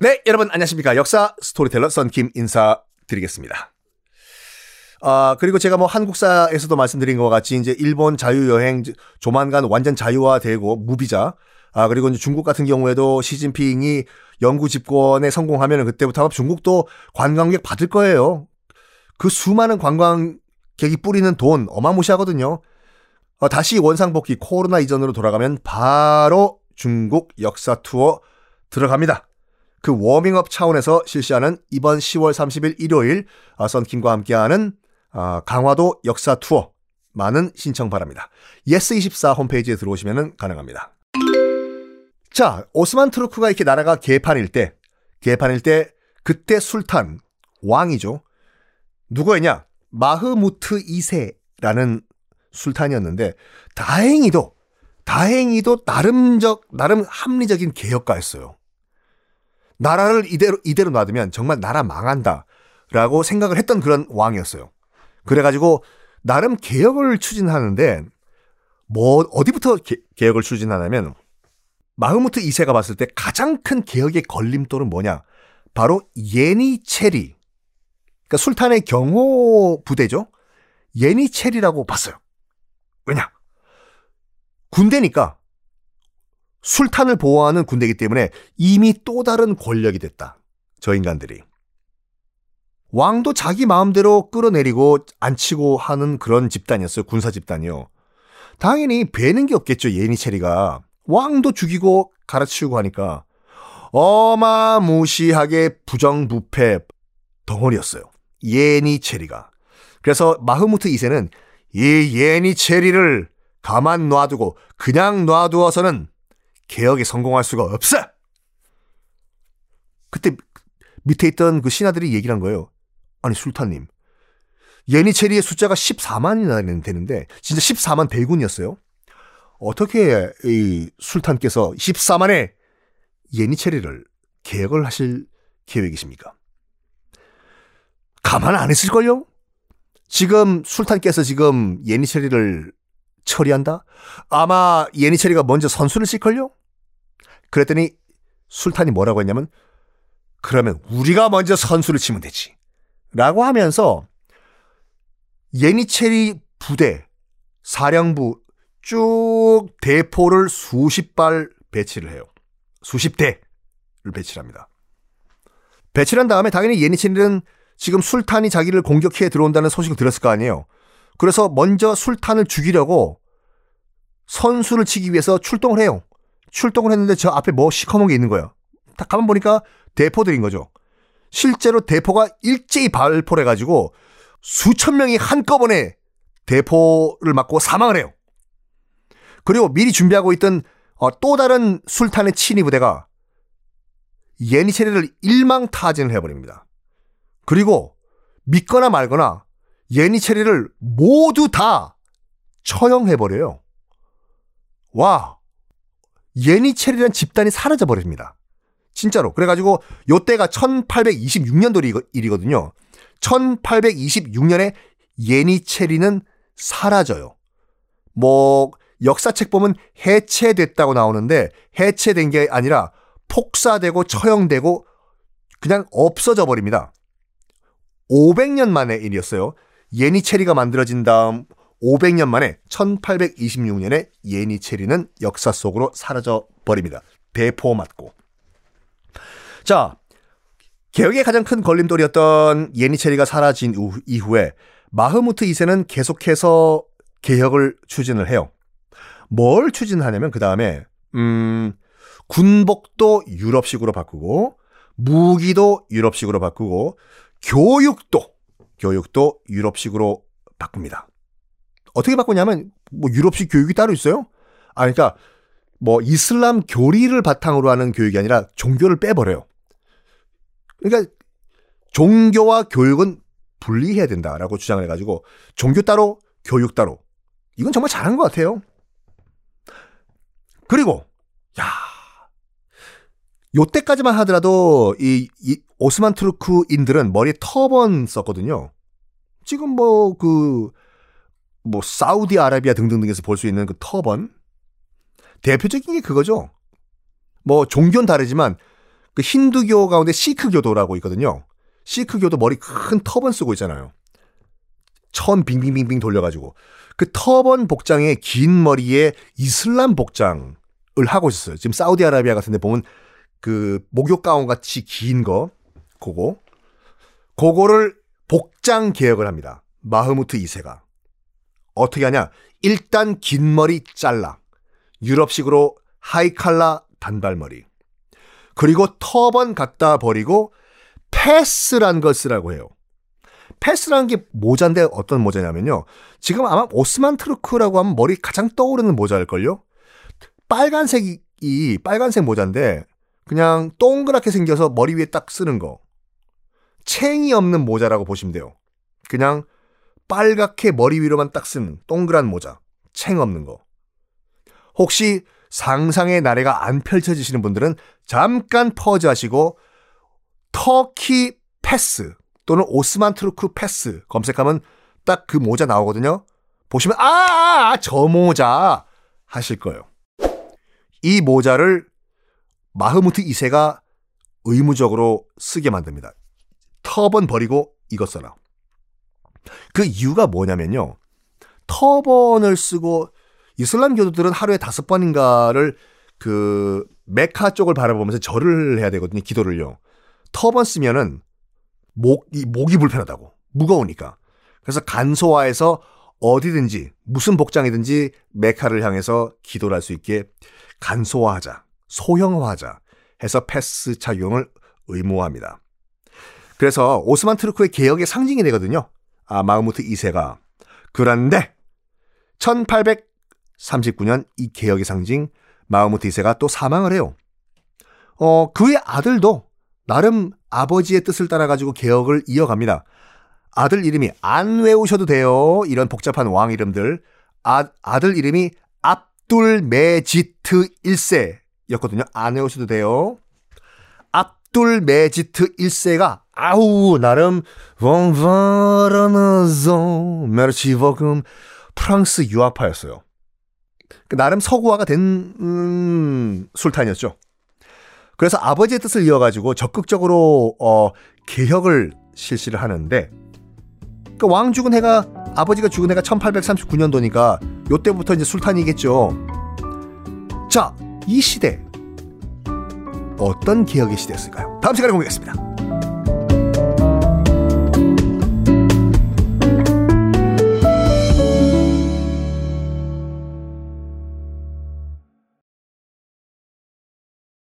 네, 여러분 안녕하십니까. 역사 스토리텔러 썬킴 인사드리겠습니다. 아, 그리고 제가 뭐 한국사에서도 말씀드린 것과 같이 이제 일본 자유여행 조만간 완전 자유화되고 무비자 아, 그리고 이제 중국 같은 경우에도 시진핑이 영구 집권에 성공하면 그때부터 중국도 관광객 받을 거예요. 그 수많은 관광객이 뿌리는 돈 어마무시하거든요. 어, 다시 원상복귀 코로나 이전으로 돌아가면 바로 중국 역사 투어 들어갑니다. 그 워밍업 차원에서 실시하는 이번 10월 30일 일요일 아, 썬킴과 함께하는 아, 강화도 역사 투어 많은 신청 바랍니다. 예스24 홈페이지에 들어오시면 가능합니다. 자, 오스만 투르크가 이렇게 나라가 개판일 때, 개판일 때 그때 술탄 왕이죠. 누구였냐? 마흐무트 2세라는 술탄이었는데 다행히도 다행히도 나름적 나름 합리적인 개혁가였어요. 나라를 이대로 이대로 놔두면 정말 나라 망한다라고 생각을 했던 그런 왕이었어요. 그래가지고 나름 개혁을 추진하는데 뭐 어디부터 개, 개혁을 추진하냐면 마흐무트 2세가 봤을 때 가장 큰 개혁의 걸림돌은 뭐냐? 바로 예니체리. 그러니까 술탄의 경호 부대죠. 예니체리라고 봤어요. 왜냐? 군대니까 술탄을 보호하는 군대이기 때문에 이미 또 다른 권력이 됐다. 저 인간들이. 왕도 자기 마음대로 끌어내리고 앉히고 하는 그런 집단이었어요. 군사 집단이요. 당연히 배는 게 없겠죠. 예니체리가. 왕도 죽이고 가르치고 하니까 어마무시하게 부정부패 덩어리였어요. 예니체리가. 그래서 마흐무트 2세는 이 예니체리를 가만 놔두고 그냥 놔두어서는 개혁에 성공할 수가 없어! 그때 밑에 있던 그 신하들이 얘기를 한 거예요. 아니, 술탄님. 예니체리의 숫자가 14만이나 되는데, 진짜 14만 대군이었어요. 어떻게 이 술탄께서 14만의 예니체리를 개혁을 하실 계획이십니까? 가만 안 했을걸요? 지금 술탄께서 지금 예니체리를 처리한다? 아마 예니체리가 먼저 선수를 칠걸요? 그랬더니 술탄이 뭐라고 했냐면 그러면 우리가 먼저 선수를 치면 되지. 라고 하면서 예니체리 부대, 사령부 쭉 대포를 수십 발 배치를 해요. 수십 대를 배치를 합니다. 배치를 한 다음에 당연히 예니체리는 지금 술탄이 자기를 공격해 들어온다는 소식을 들었을 거 아니에요. 그래서 먼저 술탄을 죽이려고 선수를 치기 위해서 출동을 해요. 출동을 했는데 저 앞에 뭐 시커먼 게 있는 거예요. 딱 가만 보니까 대포들인 거죠. 실제로 대포가 일제히 발포를 해가지고 수천 명이 한꺼번에 대포를 맞고 사망을 해요. 그리고 미리 준비하고 있던 어, 또 다른 술탄의 친위 부대가 예니체리를 일망타진을 해버립니다. 그리고 믿거나 말거나 예니체리를 모두 다 처형해버려요. 와, 예니체리란 집단이 사라져 버립니다. 진짜로. 그래가지고 요때가 1826년도 일이거든요. 1826년에 예니체리는 사라져요. 뭐 역사책 보면 해체됐다고 나오는데 해체된 게 아니라 폭사되고 처형되고 그냥 없어져 버립니다. 500년 만의 일이었어요. 예니체리가 만들어진 다음 500년 만에 1826년에 예니체리는 역사 속으로 사라져 버립니다. 대포 맞고. 자, 개혁의 가장 큰 걸림돌이었던 예니체리가 사라진 이후에 마흐무트 2세는 계속해서 개혁을 추진을 해요. 뭘 추진하냐면 그 다음에 음, 군복도 유럽식으로 바꾸고 무기도 유럽식으로 바꾸고 교육도 교육도 유럽식으로 바꿉니다. 어떻게 바꾸냐면 뭐 유럽식 교육이 따로 있어요? 아 그러니까 뭐 이슬람 교리를 바탕으로 하는 교육이 아니라 종교를 빼버려요. 그러니까 종교와 교육은 분리해야 된다라고 주장을 해가지고 종교 따로 교육 따로 이건 정말 잘한 것 같아요. 그리고 야 요때까지만 하더라도 이, 이 오스만 투르크인들은 머리에 터번 썼거든요. 지금 뭐 그, 뭐, 사우디아라비아 등등등에서 볼 수 있는 그 터번. 대표적인 게 그거죠. 뭐, 종교는 다르지만 그 힌두교 가운데 시크교도라고 있거든요. 시크교도 머리 큰 터번 쓰고 있잖아요. 천 빙빙빙빙 돌려가지고 그 터번 복장에 긴 머리에 이슬람 복장을 하고 있었어요. 지금 사우디아라비아 같은데 보면 그 목욕 가운 같이 긴 거, 그거, 그거를 복장 개혁을 합니다. 마흐무트 2세가 어떻게 하냐? 일단 긴 머리 잘라 유럽식으로 하이칼라 단발머리 그리고 터번 갖다 버리고 페스란 걸 쓰라고 해요. 페스라는 게 모자인데 어떤 모자냐면요. 지금 아마 오스만 투르크라고 하면 머리 가장 떠오르는 모자일걸요? 빨간색이, 빨간색 모자인데 그냥 동그랗게 생겨서 머리 위에 딱 쓰는 거. 챙이 없는 모자라고 보시면 돼요. 그냥 빨갛게 머리 위로만 딱 쓰는 동그란 모자. 챙 없는 거. 혹시 상상의 나래가 안 펼쳐지시는 분들은 잠깐 pause 하시고 터키 페스 또는 오스만 투르크 페스 검색하면 딱 그 모자 나오거든요. 보시면 아, 아, 아, 저 모자 하실 거예요. 이 모자를 마흐무트 2세가 의무적으로 쓰게 만듭니다. 터번 버리고 이것 써라. 그 이유가 뭐냐면요. 터번을 쓰고 이슬람 교도들은 하루에 다섯 번인가를 그 메카 쪽을 바라보면서 절을 해야 되거든요. 기도를요. 터번 쓰면은 목이 목이 불편하다고 무거우니까. 그래서 간소화해서 어디든지 무슨 복장이든지 메카를 향해서 기도를 할 수 있게 간소화하자, 소형화하자 해서 페스 착용을 의무화합니다. 그래서 오스만 투르크의 개혁의 상징이 되거든요. 아, 마흐무트 2세가. 그런데 1839년 이 개혁의 상징 마흐무트 2세가 또 사망을 해요. 어, 그의 아들도 나름 아버지의 뜻을 따라가지고 개혁을 이어갑니다. 아들 이름이 안 외우셔도 돼요. 이런 복잡한 왕 이름들. 아, 아들 이름이 압둘 메지트 1세 였거든요. 안 외우셔도 돼요. 압둘 메지트 1세가 아우 나름 웡바라나조 메르치버금 프랑스 유학파였어요. 그 나름 서구화가 된 음, 술탄이었죠. 그래서 아버지의 뜻을 이어가지고 적극적으로 어, 개혁을 실시를 하는데 그왕 죽은 해가 아버지가 죽은 해가 1839년도니까 요때부터 이제 술탄이겠죠. 자, 이 시대 어떤 개혁의 시대였을까요? 다음 시간에 공개하겠습니다.